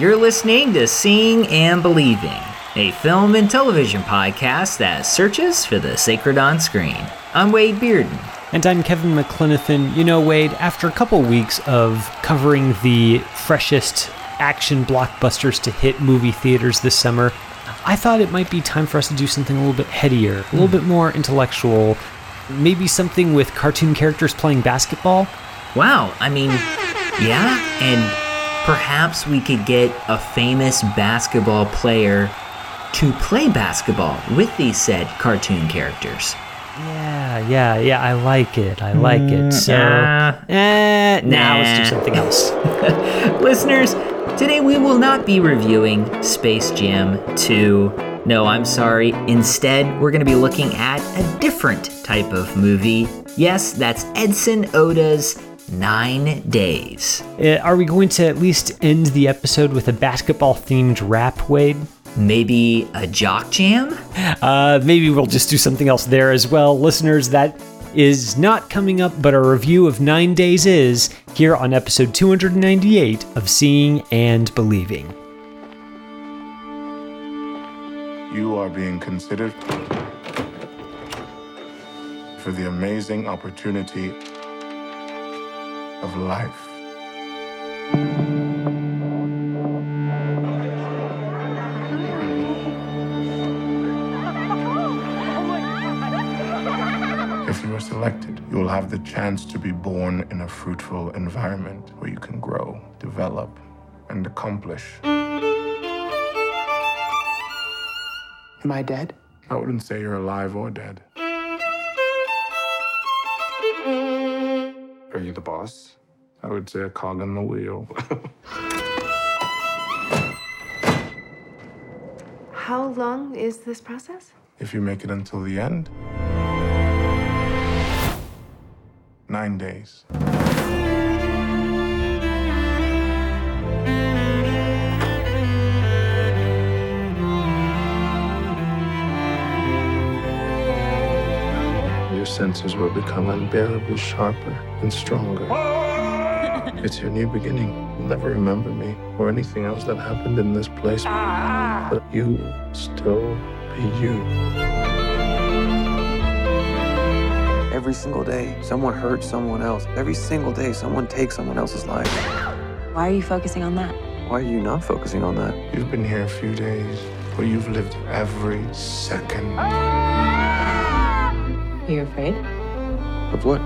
You're listening to Seeing and Believing, a film and television podcast that searches for the sacred on screen. I'm Wade Bearden. And I'm Kevin McClenathan. You know, Wade, after a couple weeks of covering the freshest action blockbusters to hit movie theaters this summer, I thought it might be time for us to do something a little bit headier, a little hmm. bit more intellectual, maybe something with cartoon characters playing basketball. Wow, I mean, yeah, and perhaps we could get a famous basketball player to play basketball with these said cartoon characters. Yeah, yeah, yeah, I like it. I like it. So, nah. eh, now Nah. let's do something else. Listeners, today we will not be reviewing Space Jam 2. No, I'm sorry. Instead, we're going to be looking at a different type of movie. Yes, that's Edson Oda's Nine Days. Uh, Are we going to at least end the episode with a basketball themed rap, Wade? Maybe a jock jam? Uh, maybe we'll just do something else there as well. Listeners, that is not coming up, but a review of Nine Days is here on episode 298 of Seeing and Believing. You are being considered for the amazing opportunity of life. If you are selected, you will have the chance to be born in a fruitful environment where you can grow, develop, and accomplish. Am I dead? I wouldn't say you're alive or dead. Are you the boss? I would say a cog in the wheel. How long is this process? if you make it until the end, nine days. Senses will become unbearably sharper and stronger. It's your new beginning. You'll never remember me or anything else that happened in this place. But you will still be you. Every single day, someone hurts someone else. Every single day, someone takes someone else's life. Why are you focusing on that? Why are you not focusing on that? You've been here a few days, but you've lived every second. Are you afraid? Of what?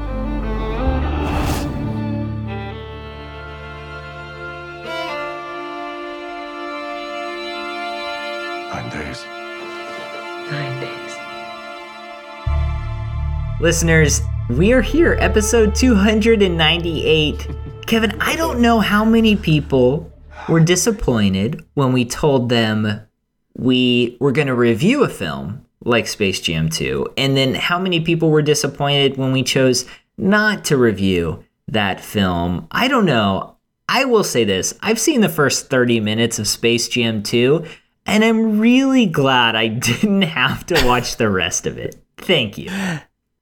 Nine days. Nine days. Listeners, we are here, episode 298. Kevin, I don't know how many people were disappointed when we told them we were going to review a film like Space Jam 2, and then how many people were disappointed when we chose not to review that film. I don't know. I will say this I've seen the first 30 minutes of Space Jam 2, and I'm really glad I didn't have to watch the rest of it. Thank you.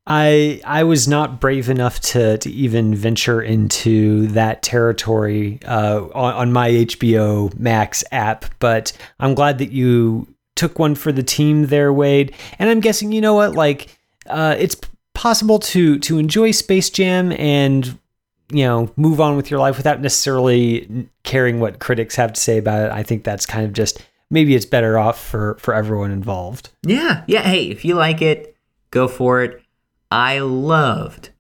I I was not brave enough to to even venture into that territory uh, on, on my HBO Max app, but I'm glad that you took one for the team there, Wade. And I'm guessing you know what, like uh, it's possible to to enjoy Space Jam and you know move on with your life without necessarily caring what critics have to say about it. I think that's kind of just maybe it's better off for for everyone involved. Yeah, yeah. Hey, if you like it, go for it. I loved,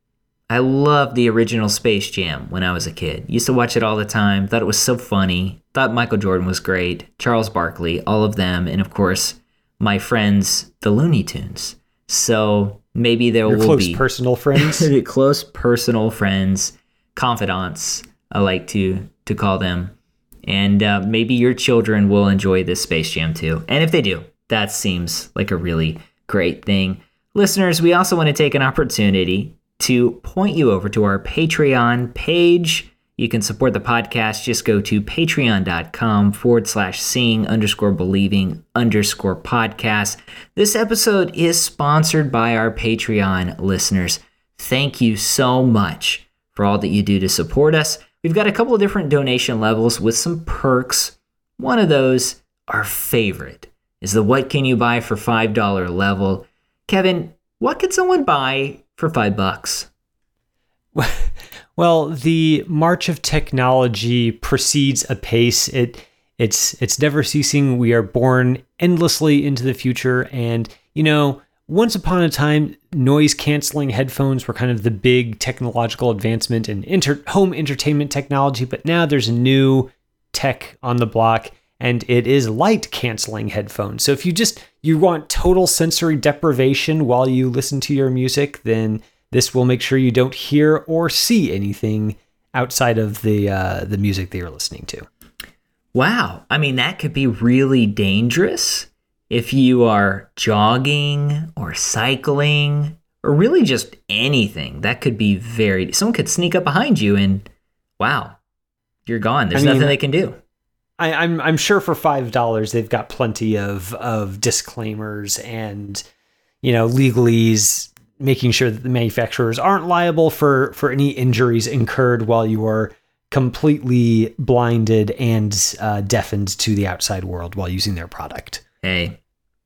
I loved the original Space Jam when I was a kid. Used to watch it all the time. Thought it was so funny. Thought Michael Jordan was great. Charles Barkley, all of them, and of course my friends, the Looney Tunes. So maybe there Your will close be personal friends. close personal friends, confidants. I like to to call them, and uh, maybe your children will enjoy this Space Jam too. And if they do, that seems like a really great thing. Listeners, we also want to take an opportunity to point you over to our Patreon page. You can support the podcast. Just go to patreon.com forward slash seeing underscore believing underscore podcast. This episode is sponsored by our Patreon listeners. Thank you so much for all that you do to support us. We've got a couple of different donation levels with some perks One of those, our favorite, is the What Can You Buy for $5 level. Kevin, what could someone buy for five bucks? Well, the march of technology proceeds apace. It it's it's never ceasing. We are born endlessly into the future and you know, once upon a time, noise canceling headphones were kind of the big technological advancement in inter- home entertainment technology, but now there's new tech on the block and it is light canceling headphones. So if you just you want total sensory deprivation while you listen to your music, then this will make sure you don't hear or see anything outside of the uh, the music that you're listening to. Wow. I mean, that could be really dangerous if you are jogging or cycling or really just anything. That could be very, someone could sneak up behind you and wow, you're gone. There's I mean, nothing they can do. I, I'm I'm sure for five dollars they've got plenty of of disclaimers and you know legalese making sure that the manufacturers aren't liable for for any injuries incurred while you are completely blinded and uh, deafened to the outside world while using their product. Hey,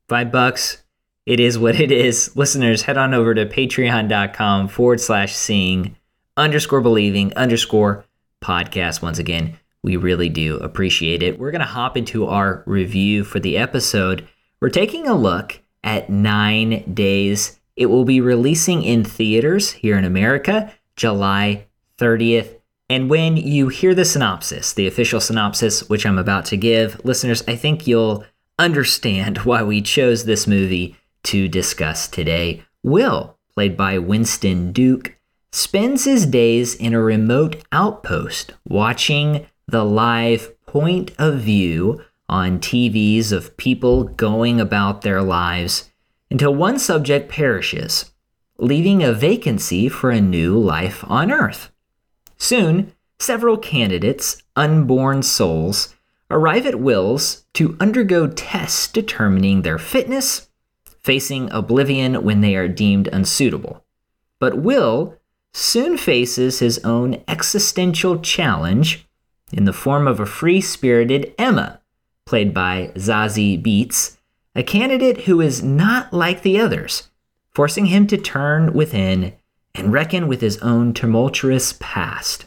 five bucks. It is what it is. Listeners, head on over to patreon.com forward slash seeing underscore believing underscore podcast. Once again, we really do appreciate it. We're going to hop into our review for the episode. We're taking a look at Nine Days. It will be releasing in theaters here in America July 30th. And when you hear the synopsis, the official synopsis, which I'm about to give, listeners, I think you'll understand why we chose this movie to discuss today. Will, played by Winston Duke, spends his days in a remote outpost watching the live point of view on TVs of people going about their lives until one subject perishes, leaving a vacancy for a new life on Earth. Soon, several candidates, unborn souls, arrive at Will's to undergo tests determining their fitness, facing oblivion when they are deemed unsuitable. But Will soon faces his own existential challenge in the form of a free spirited Emma, played by Zazie Beetz, a candidate who is not like the others, forcing him to turn within and reckon with his own tumultuous past.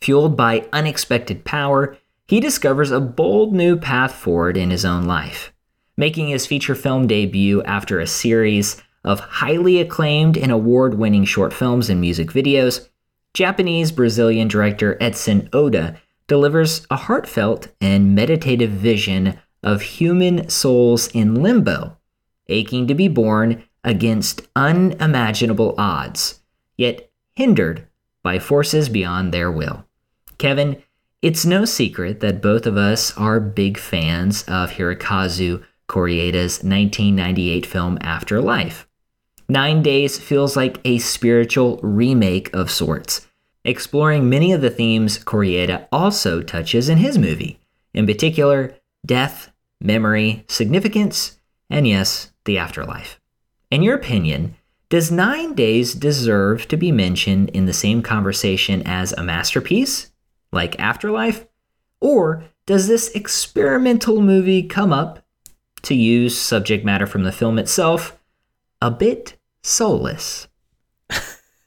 Fueled by unexpected power, he discovers a bold new path forward in his own life, making his feature film debut after a series of highly acclaimed and award winning short films and music videos. Japanese Brazilian director Edson Oda delivers a heartfelt and meditative vision of human souls in limbo, aching to be born against unimaginable odds, yet hindered by forces beyond their will. Kevin, it's no secret that both of us are big fans of Hirokazu Koreeda's 1998 film Afterlife. Nine Days feels like a spiritual remake of sorts, exploring many of the themes Koreeda also touches in his movie, in particular, death, memory, significance, and yes, the afterlife. In your opinion, does Nine Days deserve to be mentioned in the same conversation as a masterpiece, like Afterlife? Or does this experimental movie come up, to use subject matter from the film itself, a bit soulless?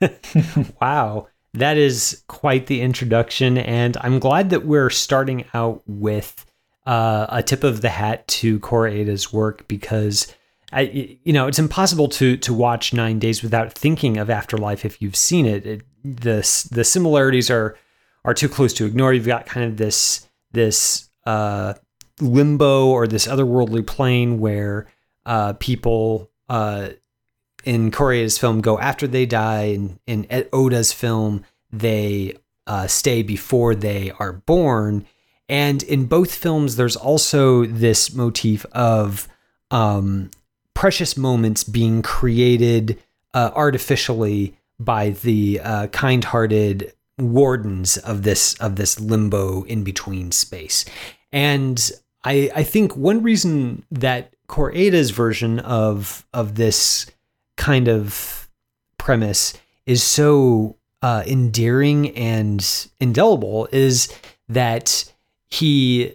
wow. That is quite the introduction, and I'm glad that we're starting out with uh, a tip of the hat to Koreeda's work because I, you know, it's impossible to to watch Nine Days without thinking of Afterlife if you've seen it. it the the similarities are are too close to ignore. You've got kind of this this uh, limbo or this otherworldly plane where uh, people uh, in Koreeda's film go after they die, and in Oda's film they uh, stay before they are born. And in both films, there's also this motif of um, precious moments being created uh, artificially by the uh, kind-hearted wardens of this of this limbo in between space. And I I think one reason that Koreeda's version of of this kind of premise is so uh, endearing and indelible is that he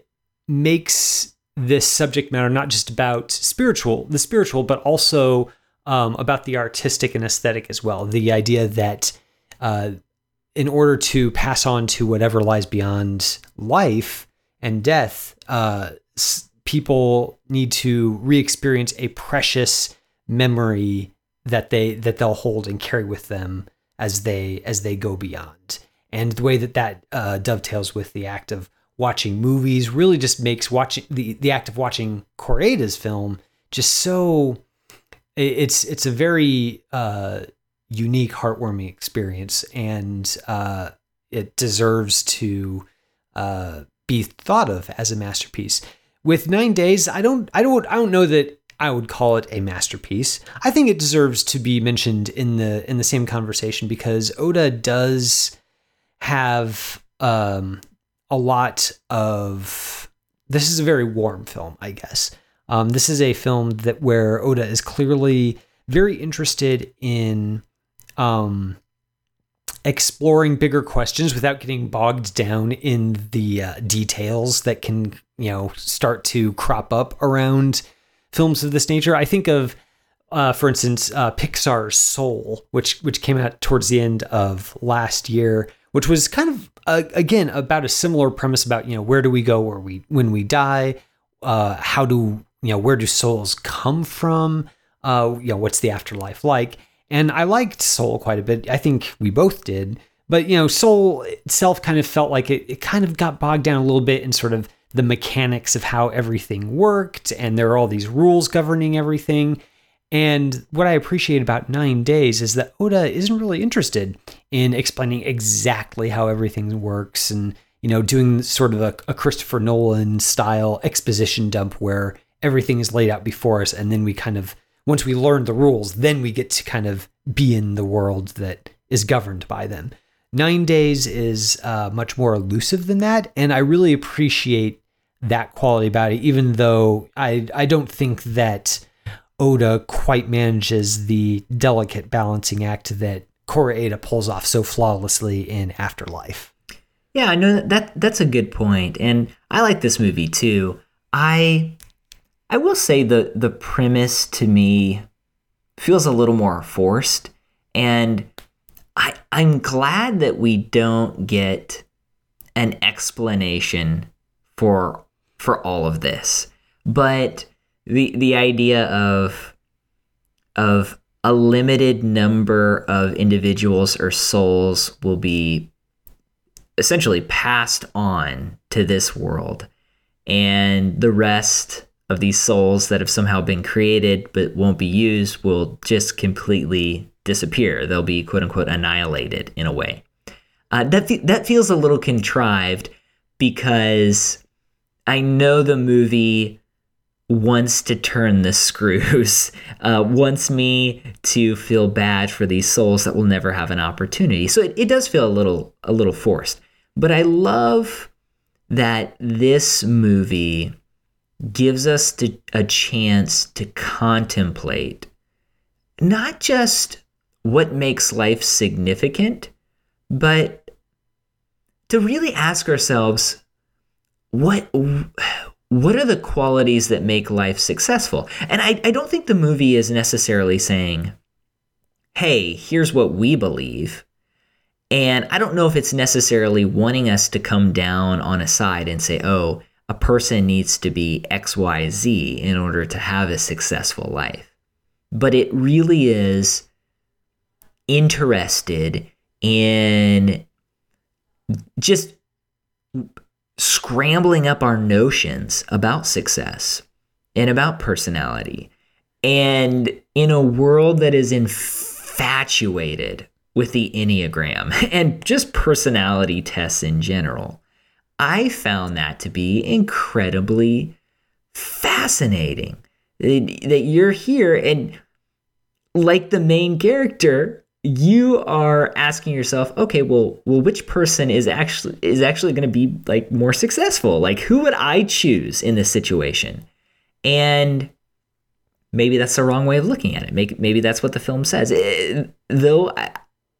makes this subject matter not just about spiritual, the spiritual, but also um, about the artistic and aesthetic as well. The idea that uh, in order to pass on to whatever lies beyond life and death, uh, people need to re-experience a precious memory that they that they'll hold and carry with them as they as they go beyond. And the way that that uh, dovetails with the act of watching movies really just makes watching the the act of watching Koreeda's film just so it's it's a very uh, unique, heartwarming experience, and uh, it deserves to uh, be thought of as a masterpiece. With Nine Days, I don't, I don't, I don't know that I would call it a masterpiece. I think it deserves to be mentioned in the in the same conversation because Oda does have um, a lot of. This is a very warm film, I guess. Um, this is a film that where Oda is clearly very interested in um, exploring bigger questions without getting bogged down in the uh, details that can you know start to crop up around films of this nature. I think of, uh, for instance, uh, Pixar's Soul, which which came out towards the end of last year, which was kind of uh, again about a similar premise about you know where do we go where we when we die, uh, how do you know where do souls come from, uh, you know what's the afterlife like, and I liked Soul quite a bit. I think we both did. But you know, Soul itself kind of felt like it, it kind of got bogged down a little bit in sort of the mechanics of how everything worked, and there are all these rules governing everything. And what I appreciate about Nine Days is that Oda isn't really interested in explaining exactly how everything works and, you know, doing sort of a, a Christopher Nolan style exposition dump where everything is laid out before us and then we kind of once we learn the rules, then we get to kind of be in the world that is governed by them. Nine Days is uh, much more elusive than that, and I really appreciate that quality about it. Even though I I don't think that Oda quite manages the delicate balancing act that Koreeda pulls off so flawlessly in Afterlife. Yeah, I know that that's a good point, and I like this movie too. I I will say the the premise to me feels a little more forced, and I I'm glad that we don't get an explanation for for all of this. But the the idea of of a limited number of individuals or souls will be essentially passed on to this world and the rest of these souls that have somehow been created but won't be used will just completely disappear. They'll be quote unquote annihilated in a way. Uh, that that feels a little contrived because I know the movie wants to turn the screws, uh, wants me to feel bad for these souls that will never have an opportunity. So it, it does feel a little a little forced. But I love that this movie gives us to, a chance to contemplate not just what makes life significant, but to really ask ourselves what what are the qualities that make life successful? And I, I don't think the movie is necessarily saying, hey, here's what we believe. And I don't know if it's necessarily wanting us to come down on a side and say, oh, a person needs to be XYZ in order to have a successful life. But it really is interested in just scrambling up our notions about success and about personality. And in a world that is infatuated with the Enneagram and just personality tests in general, I found that to be incredibly fascinating. That you're here and, like the main character, you are asking yourself, okay, well, well, which person is actually is actually going to be like more successful? Like, who would I choose in this situation? And maybe that's the wrong way of looking at it. Maybe, that's what the film says. It, eh, though I,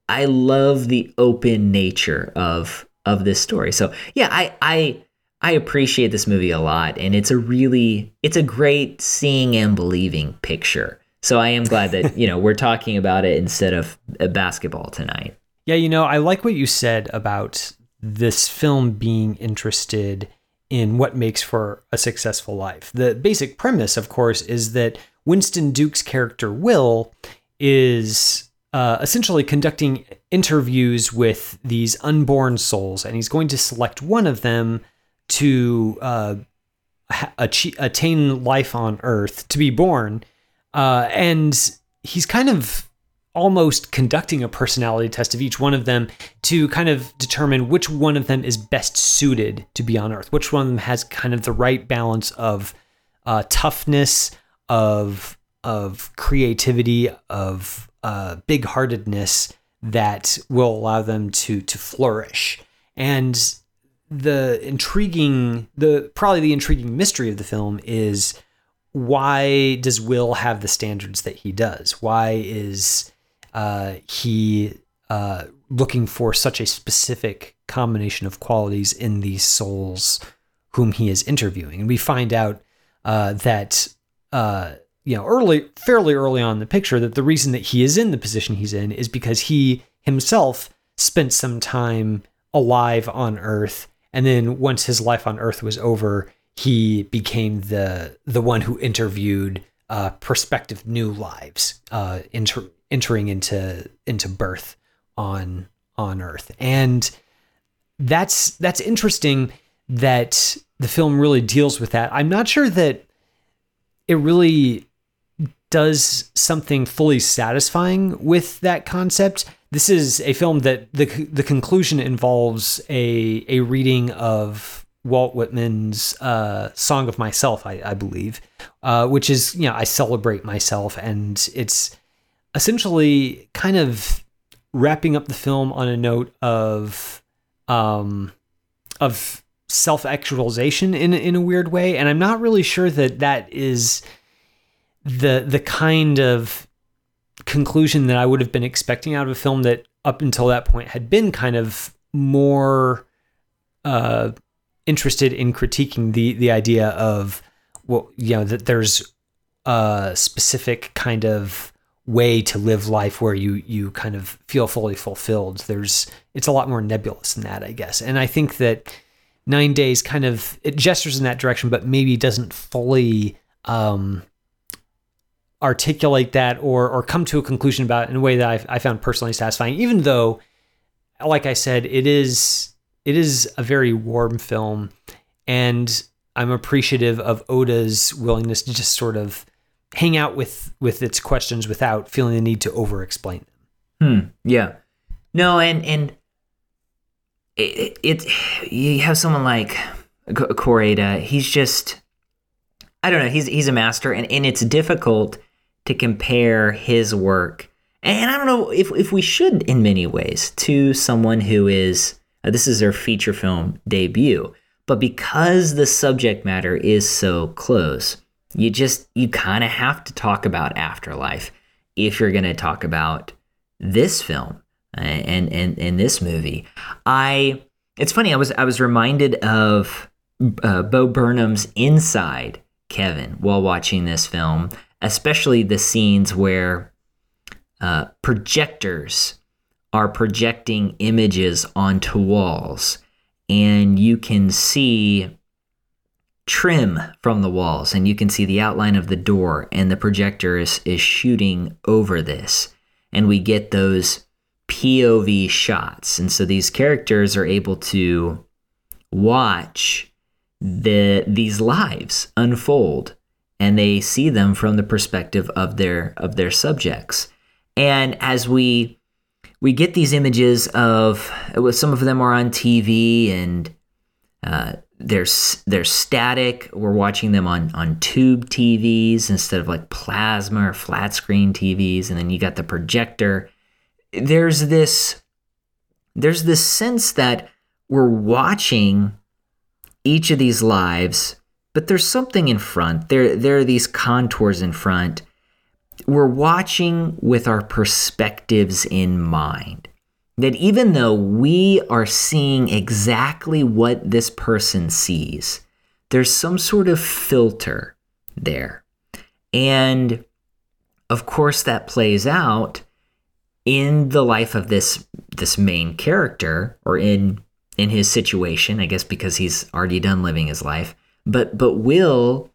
I love the open nature of of this story. So yeah, I I I appreciate this movie a lot, and it's a really it's a great seeing and believing picture. So I am glad that you know we're talking about it instead of basketball tonight. Yeah, you know, I like what you said about this film being interested in what makes for a successful life. The basic premise, of course, is that Winston Duke's character Will is uh, essentially conducting interviews with these unborn souls, and he's going to select one of them to uh, achieve, attain life on Earth, to be born. Uh, and he's kind of almost conducting a personality test of each one of them to kind of determine which one of them is best suited to be on Earth, which one of them has kind of the right balance of uh, toughness, of of creativity, of uh, big heartedness that will allow them to to flourish. And the intriguing, the probably the intriguing mystery of the film is why does Will have the standards that he does? Why is uh, he uh, looking for such a specific combination of qualities in these souls whom he is interviewing? And we find out uh, that uh, you know early, fairly early on in the picture, that the reason that he is in the position he's in is because he himself spent some time alive on Earth and then once his life on Earth was over, he became the the one who interviewed uh, prospective new lives uh, enter, entering into into birth on on Earth, and that's that's interesting that the film really deals with that. I'm not sure that it really does something fully satisfying with that concept this is a film that the the conclusion involves a a reading of Walt Whitman's uh, "Song of Myself," I, I believe, uh, which is you know I celebrate myself, and it's essentially kind of wrapping up the film on a note of um, of self actualization in in a weird way, and I'm not really sure that that is the the kind of conclusion that I would have been expecting out of a film that up until that point had been kind of more uh, interested in critiquing the the idea of well, you know, that there's a specific kind of way to live life where you you kind of feel fully fulfilled. There's it's a lot more nebulous than that, I guess. And I think that Nine Days kind of it gestures in that direction, but maybe doesn't fully um, articulate that or or come to a conclusion about it in a way that I, I found personally satisfying. Even though, like I said, it is it is a very warm film, and I'm appreciative of Oda's willingness to just sort of hang out with with its questions without feeling the need to over explain them. Hmm. Yeah. No, and and it, it you have someone like Koreeda. He's just I don't know. He's he's a master, and and it's difficult to compare his work, and I don't know if, if we should in many ways, to someone who is, this is their feature film debut. But because the subject matter is so close, you just, you kind of have to talk about afterlife if you're going to talk about this film uh, and, and, and this movie. I, it's funny, I was, I was reminded of uh, Bo Burnham's Inside Kevin while watching this film especially the scenes where uh, projectors are projecting images onto walls, and you can see trim from the walls, and you can see the outline of the door, and the projector is, is shooting over this, and we get those POV shots, and so these characters are able to watch the these lives unfold and they see them from the perspective of their of their subjects. And as we we get these images of some of them are on TV and uh, they're they're static. We're watching them on on tube TVs instead of like plasma or flat screen TVs, and then you got the projector. There's this there's this sense that we're watching each of these lives but there's something in front. There, there are these contours in front. We're watching with our perspectives in mind. that even though we are seeing exactly what this person sees, there's some sort of filter there. And of course, that plays out in the life of this this main character or in in his situation i guess because he's already done living his life but but will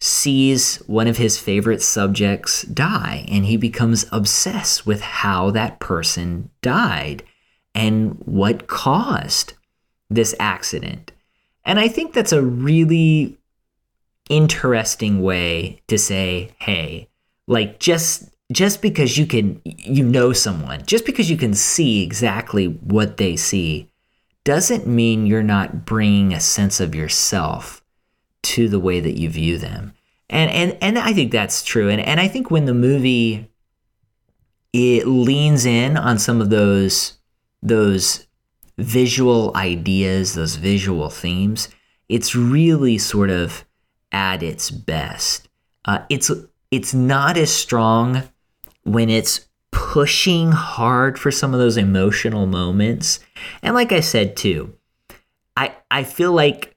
sees one of his favorite subjects die and he becomes obsessed with how that person died and what caused this accident. And i think that's a really interesting way to say hey like just just because you can you know someone just because you can see exactly what they see doesn't mean you're not bringing a sense of yourself to the way that you view them. And and and i think that's true. And and i think when the movie it leans in on some of those those visual ideas those visual themes it's really sort of at its best. Uh, it's it's not as strong when it's pushing hard for some of those emotional moments. And like I said too, I I feel like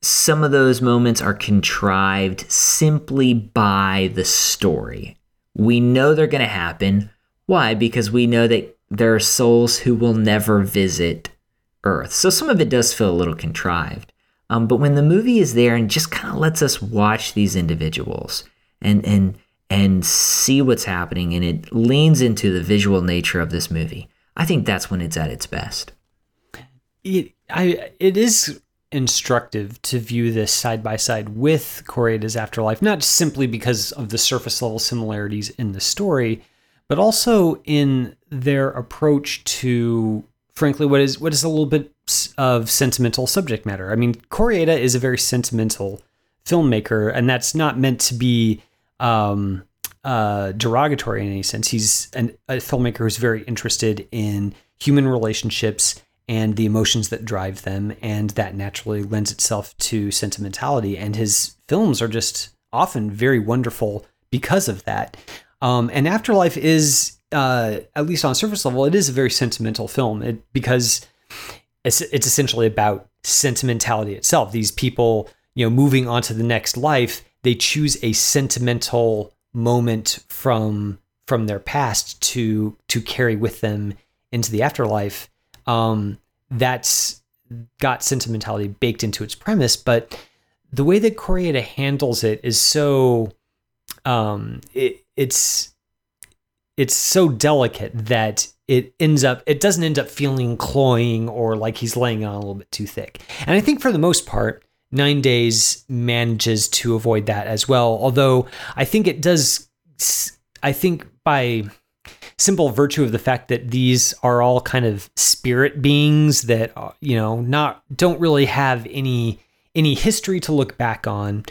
some of those moments are contrived simply by the story. We know they're going to happen. Why? Because we know that there are souls who will never visit Earth. So some of it does feel a little contrived. Um, but when the movie is there and just kind of lets us watch these individuals and and and see what's happening and it leans into the visual nature of this movie i think that's when it's at its best it i it is instructive to view this side by side with Koreeda's Afterlife, not simply because of the surface level similarities in the story, but also in their approach to, frankly, what is what is a little bit of sentimental subject matter. I mean, Koreeda is a very sentimental filmmaker, and that's not meant to be um, uh, derogatory in any sense. He's an, a filmmaker who's very interested in human relationships and the emotions that drive them, and that naturally lends itself to sentimentality. And his films are just often very wonderful because of that. Um, and Afterlife is, uh, at least on surface level, it is a very sentimental film it, because it's, it's essentially about sentimentality itself. These people, you know, moving on to the next life they choose a sentimental moment from from their past to to carry with them into the afterlife um, that's got sentimentality baked into its premise but the way that Koreeda handles it is so um, it, it's it's so delicate that it ends up it doesn't end up feeling cloying or like he's laying on a little bit too thick and i think for the most part Nine Days manages to avoid that as well. Although I think it does, I think by simple virtue of the fact that these are all kind of spirit beings that uh, you know not don't really have any any history to look back on.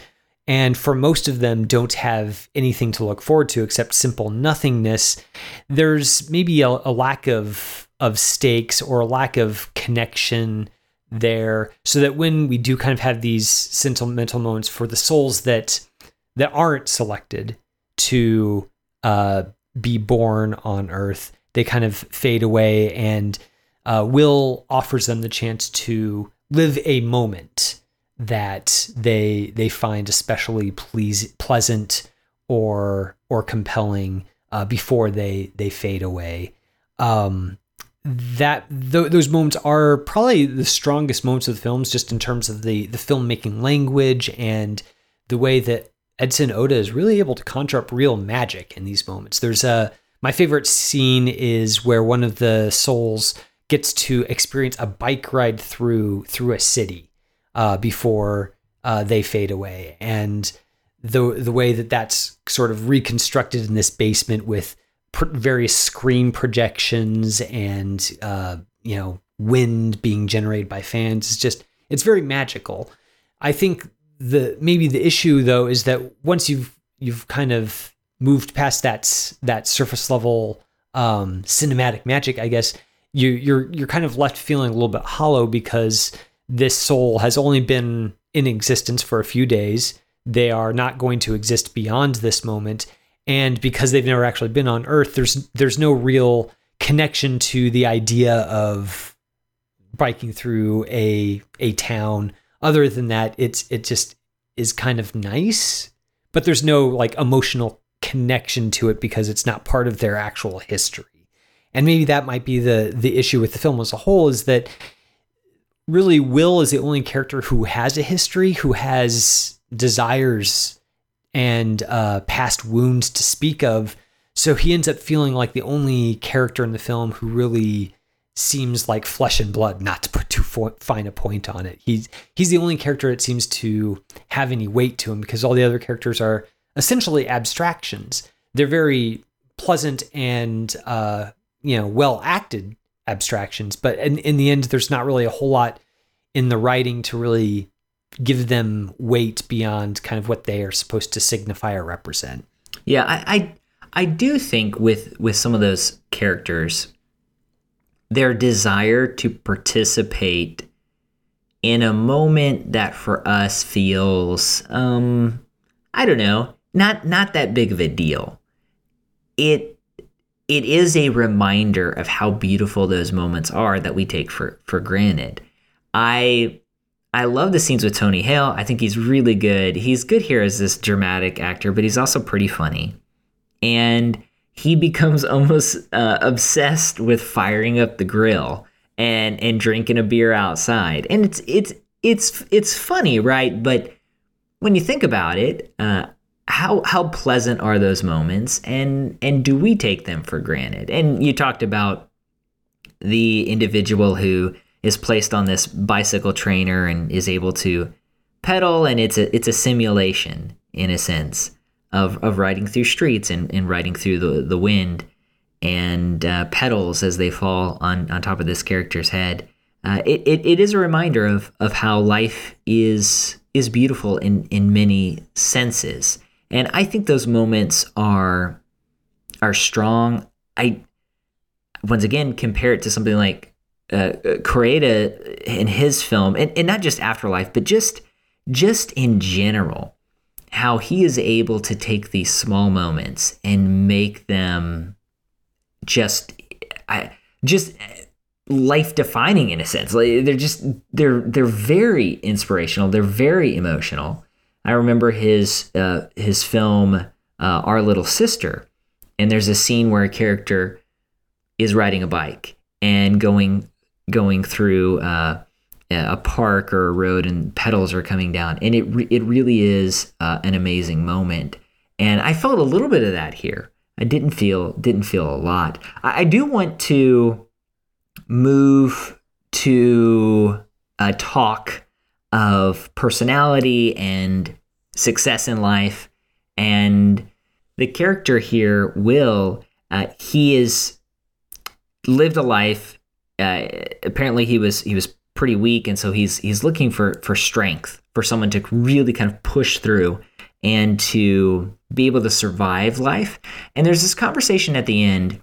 And for most of them don't have anything to look forward to except simple nothingness. There's maybe a, a lack of of stakes or a lack of connection there so that when we do kind of have these sentimental moments for the souls that that aren't selected to uh, be born on earth. They kind of fade away and uh, will offers them the chance to live a moment that they they find especially please, pleasant or or compelling uh, before they they fade away. Um, that th- those moments are probably the strongest moments of the films, just in terms of the the filmmaking language and the way that Edson Oda is really able to conjure up real magic in these moments. There's a my favorite scene is where one of the souls gets to experience a bike ride through through a city uh, before uh, they fade away, and the the way that that's sort of reconstructed in this basement with various screen projections and uh, you know wind being generated by fans. is just it's very magical. I think the maybe the issue though is that once you've you've kind of moved past that that surface level um, cinematic magic, I guess you you're you're kind of left feeling a little bit hollow because this soul has only been in existence for a few days. They are not going to exist beyond this moment, and because they've never actually been on Earth, there's there's no real connection to the idea of biking through a a town. Other than that, it's it just is kind of nice, but there's no like emotional connection to it because it's not part of their actual history. And maybe that might be the the issue with the film as a whole is that really Will is the only character who has a history, who has desires and uh, past wounds to speak of. So he ends up feeling like the only character in the film who really seems like flesh and blood. Not to put too fine a point on it, he's he's the only character that seems to have any weight to him because all the other characters are essentially abstractions. They're very pleasant and uh, you know well acted abstractions, but in, in the end, there's not really a whole lot in the writing to really give them weight beyond kind of what they are supposed to signify or represent. Yeah, I, I I do think with with some of those characters, their desire to participate in a moment that for us feels um I don't know, not not that big of a deal. It it is a reminder of how beautiful those moments are that we take for for granted. I I love the scenes with Tony Hale. I think he's really good. He's good here as this dramatic actor, but he's also pretty funny. And he becomes almost uh, obsessed with firing up the grill and and drinking a beer outside. And it's it's it's it's funny, right? But when you think about it, uh, how how pleasant are those moments, and and do we take them for granted? And you talked about the individual who is placed on this bicycle trainer and is able to pedal and it's a it's a simulation in a sense of of riding through streets and, and riding through the, the wind and uh, petals as they fall on, on top of this character's head. Uh, it, it, it is a reminder of of how life is is beautiful in in many senses. And I think those moments are are strong. I once again compare it to something like uh, in his film, and, and not just Afterlife, but just just in general, how he is able to take these small moments and make them just, I just life defining in a sense. Like they're just they're they're very inspirational. They're very emotional. I remember his uh, his film uh, Our Little Sister, and there's a scene where a character is riding a bike and going going through uh, a park or a road and petals are coming down, and it re- it really is uh, an amazing moment. And I felt a little bit of that here. I didn't feel didn't feel a lot. I, I do want to move to a talk of personality and success in life, and the character here, Will, uh, he is lived a life uh, apparently he was he was pretty weak, and so he's he's looking for for strength for someone to really kind of push through and to be able to survive life. And there's this conversation at the end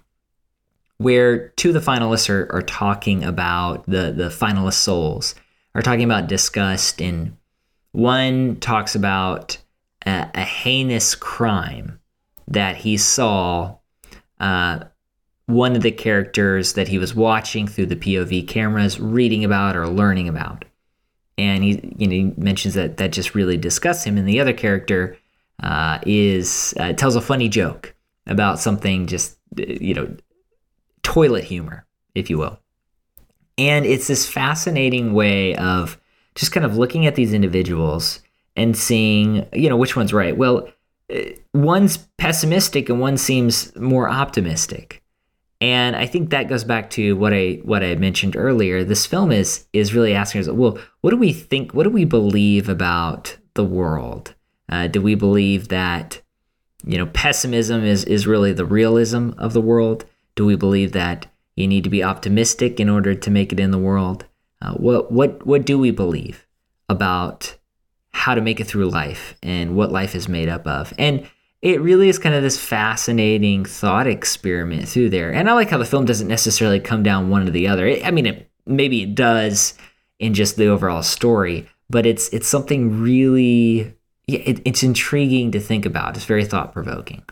where two of the finalists are, are talking about the the finalist souls are talking about disgust and one talks about a, a heinous crime that he saw uh, one of the characters that he was watching through the POV cameras, reading about or learning about. And he, you know, he mentions that that just really disgusts him. And the other character uh, is uh, tells a funny joke about something, just you know, toilet humor, if you will. And it's this fascinating way of just kind of looking at these individuals and seeing, you know, which one's right. Well, uh, one's pessimistic and one seems more optimistic. And I think that goes back to what I what I mentioned earlier. This film is is really asking us, well, what do we think? What do we believe about the world? Uh, do we believe that you know pessimism is is really the realism of the world? Do we believe that you need to be optimistic in order to make it in the world? Uh, what what what do we believe about how to make it through life and what life is made up of? And it really is kind of this fascinating thought experiment through there. And I like how the film doesn't necessarily come down one or the other. I mean, it, maybe it does in just the overall story, but it's it's something really yeah, it, it's intriguing to think about. It's very thought provoking.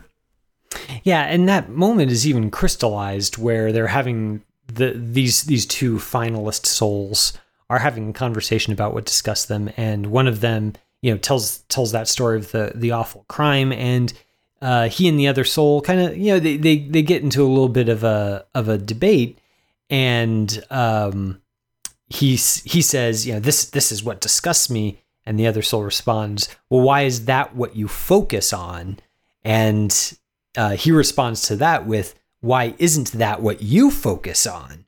Yeah, and that moment is even crystallized where they're having the these these two finalist souls are having a conversation about what disgusts them, and one of them, you know, tells tells that story of the the awful crime, and uh, he and the other soul kind of, you know, they, they they get into a little bit of a of a debate, and um, he he says, you know, this this is what disgusts me, and the other soul responds, well, why is that what you focus on? And uh, he responds to that with, why isn't that what you focus on?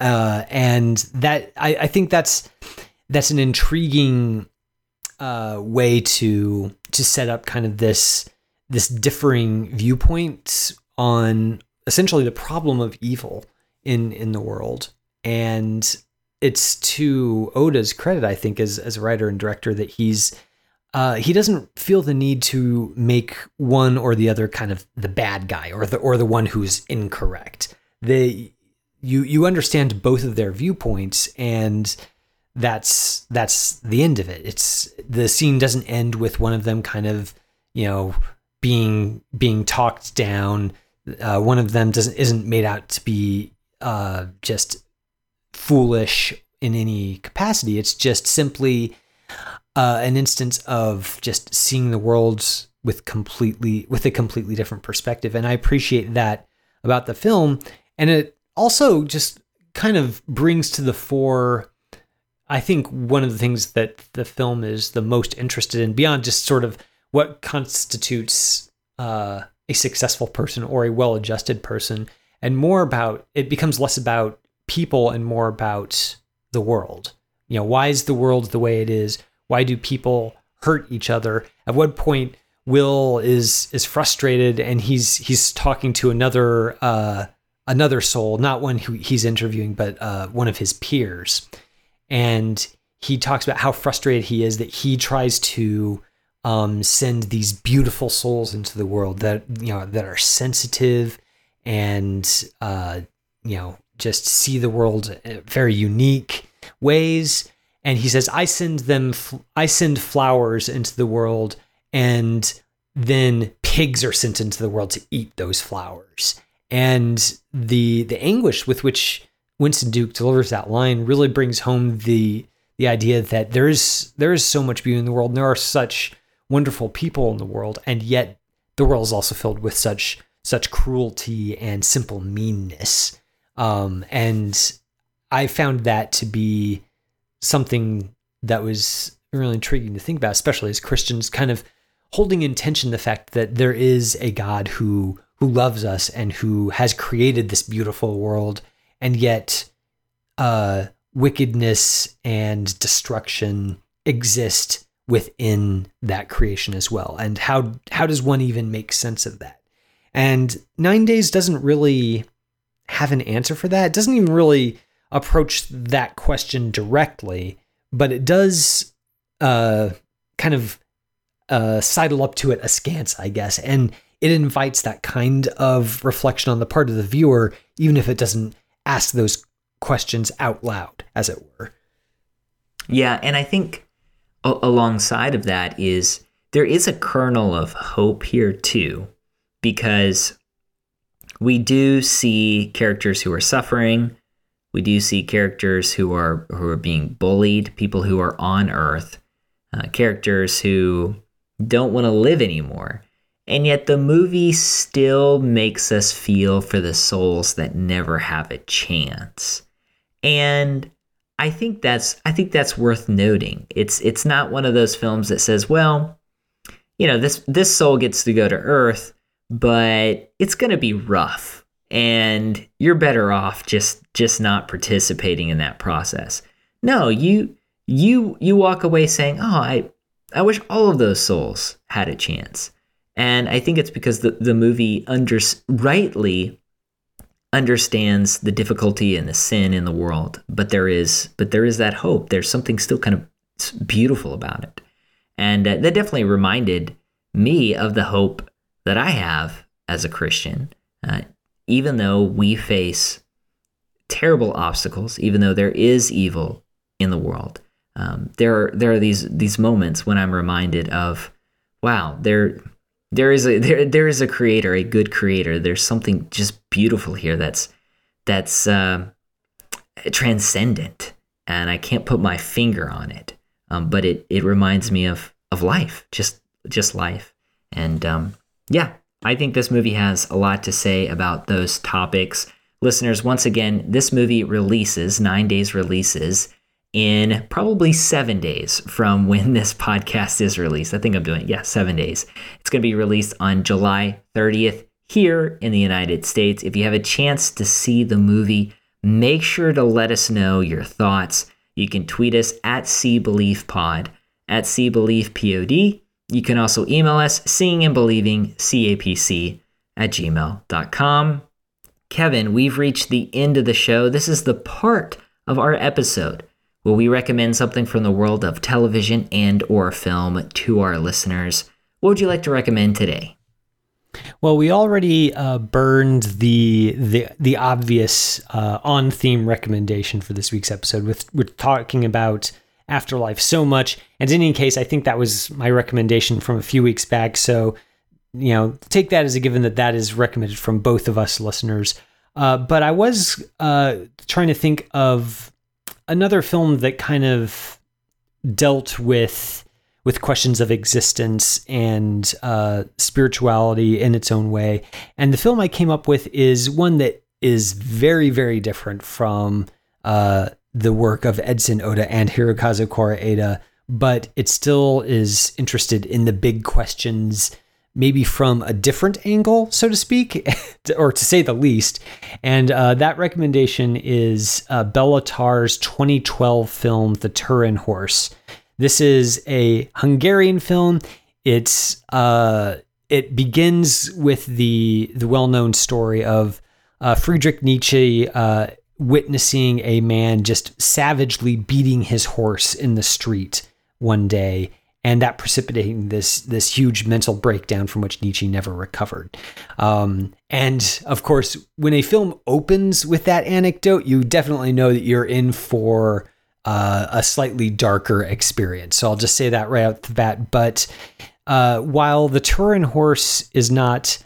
Uh, and that I, I think that's that's an intriguing uh, way to to set up kind of this this differing viewpoints on essentially the problem of evil in in the world and it's to Oda's credit I think as as a writer and director that he's uh, he doesn't feel the need to make one or the other kind of the bad guy or the or the one who's incorrect. They you you understand both of their viewpoints and that's that's the end of it. It's the scene doesn't end with one of them kind of, you know, being being talked down. Uh, one of them doesn't isn't made out to be uh, just foolish in any capacity. It's just simply uh, an instance of just seeing the world with completely with a completely different perspective, and I appreciate that about the film. And it also just kind of brings to the fore. I think one of the things that the film is the most interested in, beyond just sort of what constitutes uh, a successful person or a well-adjusted person, and more about it becomes less about people and more about the world. You know, why is the world the way it is? Why do people hurt each other? At what point Will is is frustrated and he's he's talking to another uh, another soul, not one who he's interviewing, but uh, one of his peers, and he talks about how frustrated he is that he tries to um, send these beautiful souls into the world that you know that are sensitive and uh, you know just see the world in very unique ways. And he says i send them i send flowers into the world and then pigs are sent into the world to eat those flowers. And the the anguish with which winston duke delivers that line really brings home the the idea that there is there is so much beauty in the world. And there are such wonderful people in the world and yet the world is also filled with such such cruelty and simple meanness. Um, and i found that to be something that was really intriguing to think about, especially as Christians, kind of holding in tension the fact that there is a God who who loves us and who has created this beautiful world, and yet uh, wickedness and destruction exist within that creation as well. And how how does one even make sense of that? And Nine Days doesn't really have an answer for that. It doesn't even really approach that question directly, but it does uh, kind of uh, sidle up to it askance, I guess. And it invites that kind of reflection on the part of the viewer, even if it doesn't ask those questions out loud, as it were. Yeah, and I think a- alongside of that is there is a kernel of hope here too, because we do see characters who are suffering. We do see characters who are who are being bullied, people who are on Earth, uh, characters who don't want to live anymore. And yet the movie still makes us feel for the souls that never have a chance. And I think that's I think that's worth noting. It's it's not one of those films that says, well, you know, this this soul gets to go to Earth, but it's going to be rough and you're better off just just not participating in that process. No, you you you walk away saying, "Oh, I I wish all of those souls had a chance." And I think it's because the the movie under rightly understands the difficulty and the sin in the world, but there is but there is that hope. There's something still kind of beautiful about it. And uh, that definitely reminded me of the hope that I have as a Christian. Uh, even though we face terrible obstacles, even though there is evil in the world, um, there are there are these these moments when I'm reminded of, wow, there there is a there there is a creator, a good creator. There's something just beautiful here that's that's uh, transcendent, and I can't put my finger on it. Um, but it it reminds me of of life, just just life, and um, yeah, I think this movie has a lot to say about those topics. Listeners, once again, this movie releases nine days releases in probably seven days from when this podcast is released. I think I'm doing, yeah, seven days. It's going to be released on July 30th here in the United States. If you have a chance to see the movie, make sure to let us know your thoughts. You can tweet us at CBeliefPod, at CBeliefPod. You can also email us, seeing and believing, CAPC at gmail.com. Kevin, we've reached the end of the show. This is the part of our episode where we recommend something from the world of television and or film to our listeners. What would you like to recommend today? Well, we already uh, burned the the the obvious uh, on theme recommendation for this week's episode with we're talking about afterlife so much. And in any case, I think that was my recommendation from a few weeks back. So you know, take that as a given that that is recommended from both of us listeners. Uh, but I was uh, trying to think of another film that kind of dealt with with questions of existence and uh, spirituality in its own way. And the film I came up with is one that is very, very different from uh, the work of Edson Oda and Hirokazu Koreeda, but it still is interested in the big questions maybe from a different angle, so to speak, or to say the least. And uh, that recommendation is uh, Béla Tarr's 2012 film, The Turin Horse. This is a Hungarian film. It's uh, it begins with the the well known story of uh, Friedrich Nietzsche uh, witnessing a man just savagely beating his horse in the street one day and that precipitating this this huge mental breakdown from which Nietzsche never recovered. Um, and of course, when a film opens with that anecdote, you definitely know that you're in for uh, a slightly darker experience. So I'll just say that right out the bat. But uh, while The Turin Horse is not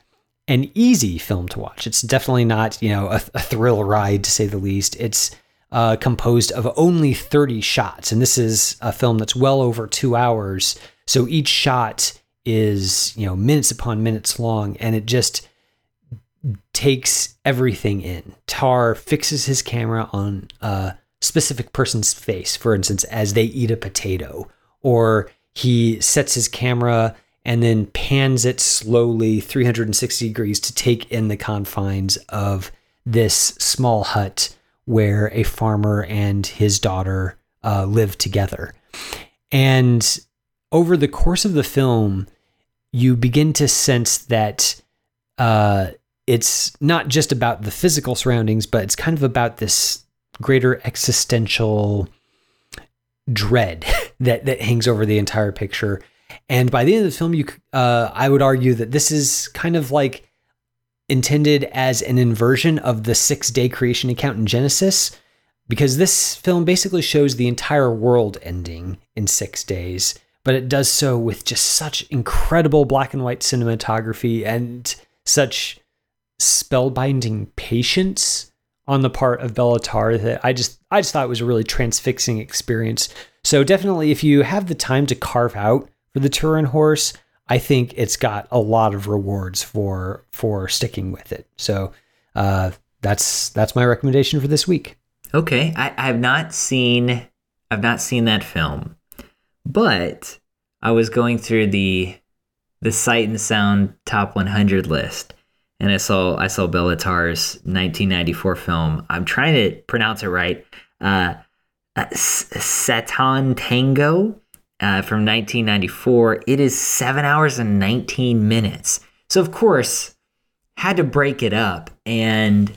an easy film to watch, it's definitely not you know a, a thrill ride to say the least. It's uh, composed of only 30 shots. And this is a film that's well over two hours. So each shot is, you know, minutes upon minutes long. And it just takes everything in. Tarr fixes his camera on a specific person's face, for instance, as they eat a potato, or he sets his camera and then pans it slowly 360 degrees to take in the confines of this small hut where a farmer and his daughter uh, live together. And over the course of the film, you begin to sense that uh, it's not just about the physical surroundings, but it's kind of about this greater existential dread that that hangs over the entire picture. And by the end of the film, you, uh, I would argue that this is kind of like intended as an inversion of the six day creation account in Genesis, because this film basically shows the entire world ending in six days, but it does so with just such incredible black and white cinematography and such spellbinding patience on the part of Béla Tarr that I just I just thought it was a really transfixing experience. So definitely if you have the time to carve out for the Turin horse, I think it's got a lot of rewards for for sticking with it. So uh, that's that's my recommendation for this week. Okay, I, I have not seen I've not seen that film, but I was going through the the Sight and Sound Top 100 list, and I saw I saw Béla Tarr's 1994 film. I'm trying to pronounce it right. Uh, Satan Tango uh, from 1994. It is seven hours and 19 minutes. So, of course, had to break it up. And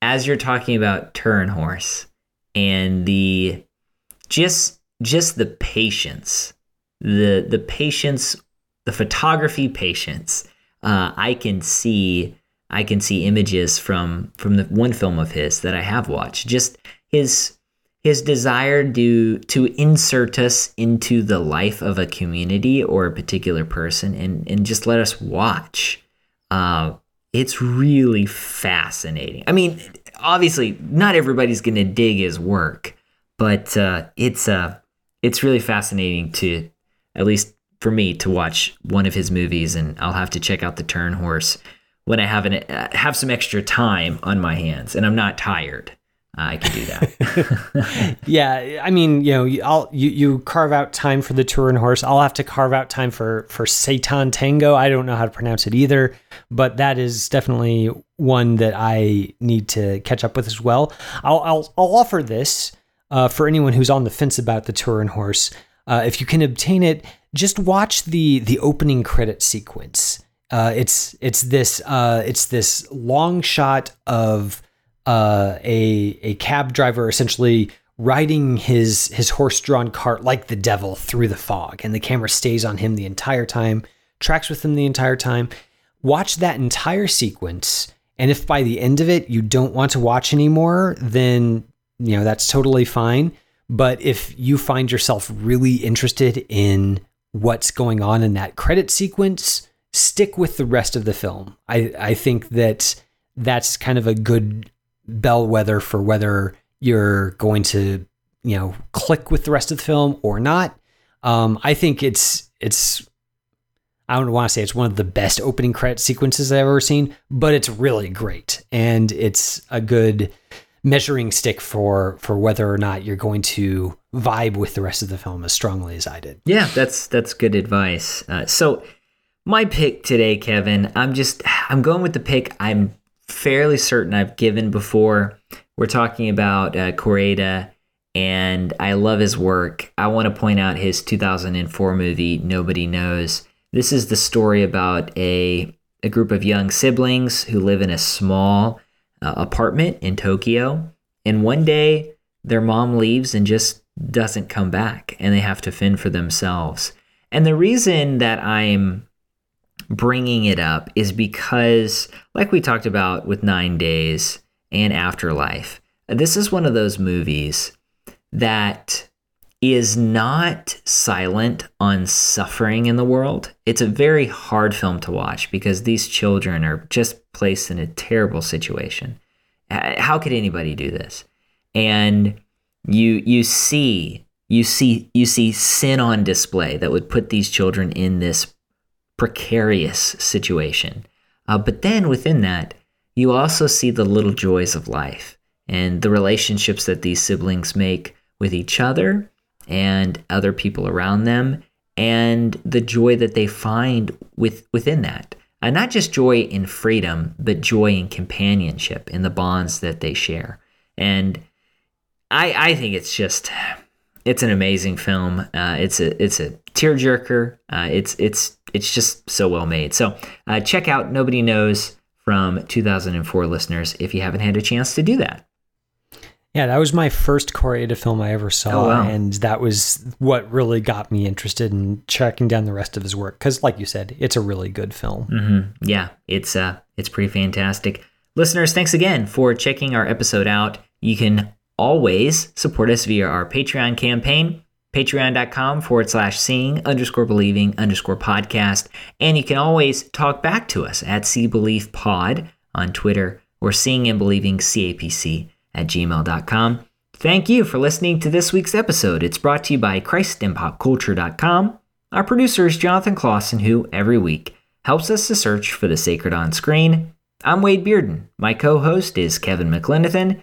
as you're talking about Turin Horse and the just just the patience, the the patience, the photography patience, uh, I can see I can see images from from the one film of his that I have watched. Just his his desire to to insert us into the life of a community or a particular person and and just let us watch. Uh, it's really fascinating. I mean, obviously, not everybody's to dig his work, but uh, it's uh, it's really fascinating to, at least for me, to watch one of his movies, and I'll have to check out the Turin Horse when I have an uh, have some extra time on my hands and I'm not tired. I can do that. yeah, I mean, you know, I'll you, you carve out time for the Turin horse. I'll have to carve out time for for Satan Tango. I don't know how to pronounce it either, but that is definitely one that I need to catch up with as well. I'll I'll, I'll offer this uh, for anyone who's on the fence about the Turin horse. Uh, if you can obtain it, just watch the the opening credit sequence. Uh, it's it's this uh, it's this long shot of uh, a a cab driver essentially riding his his horse drawn cart like the devil through the fog, and the camera stays on him the entire time, tracks with him the entire time. Watch that entire sequence, and if by the end of it you don't want to watch anymore, then you know that's totally fine. But if you find yourself really interested in what's going on in that credit sequence, stick with the rest of the film. I, I think that that's kind of a good bellwether for whether you're going to, you know, click with the rest of the film or not. Um, I think it's it's I don't want to say it's one of the best opening credit sequences I've ever seen, but it's really great and it's a good measuring stick for for whether or not you're going to vibe with the rest of the film as strongly as I did. Yeah, that's that's good advice. Uh, so my pick today, Kevin, I'm just I'm going with the pick I'm fairly certain I've given before. We're talking about uh, and I love his work. I want to point out his 2004 movie, Nobody Knows. This is the story about a, a group of young siblings who live in a small uh, apartment in Tokyo. And one day, their mom leaves and just doesn't come back, and they have to fend for themselves. And the reason that I'm bringing it up is because, like we talked about with Nine Days and Afterlife, this is one of those movies that is not silent on suffering in the world. It's a very hard film to watch because these children are just placed in a terrible situation. How could anybody do this? And you you see you see you see sin on display that would put these children in this precarious situation. Uh, but then within that, you also see the little joys of life and the relationships that these siblings make with each other and other people around them, and the joy that they find with within that. Uh, not just joy in freedom, but joy in companionship in the bonds that they share. And I, I think it's just it's an amazing film. Uh, it's a it's a tearjerker. Uh, it's it's it's just so well made. So uh, check out Nobody Knows from 2004 listeners if you haven't had a chance to do that. Yeah, that was my first Koreeda film I ever saw, Oh, wow. and that was what really got me interested in tracking down the rest of his work. Because, like you said, it's a really good film. hmm Yeah, it's uh, it's pretty fantastic. Listeners, thanks again for checking our episode out. You can always support us via our Patreon campaign, patreon.com forward slash seeing underscore believing underscore podcast. And you can always talk back to us at See Believe Pod on Twitter or seeing and believing CAPC at gmail.com. Thank you for listening to this week's episode. It's brought to you by ChristandPopCulture.com. Our producer is Jonathan Clausen, who every week helps us to search for the sacred on screen. I'm Wade Bearden. My co host is Kevin McLenithan.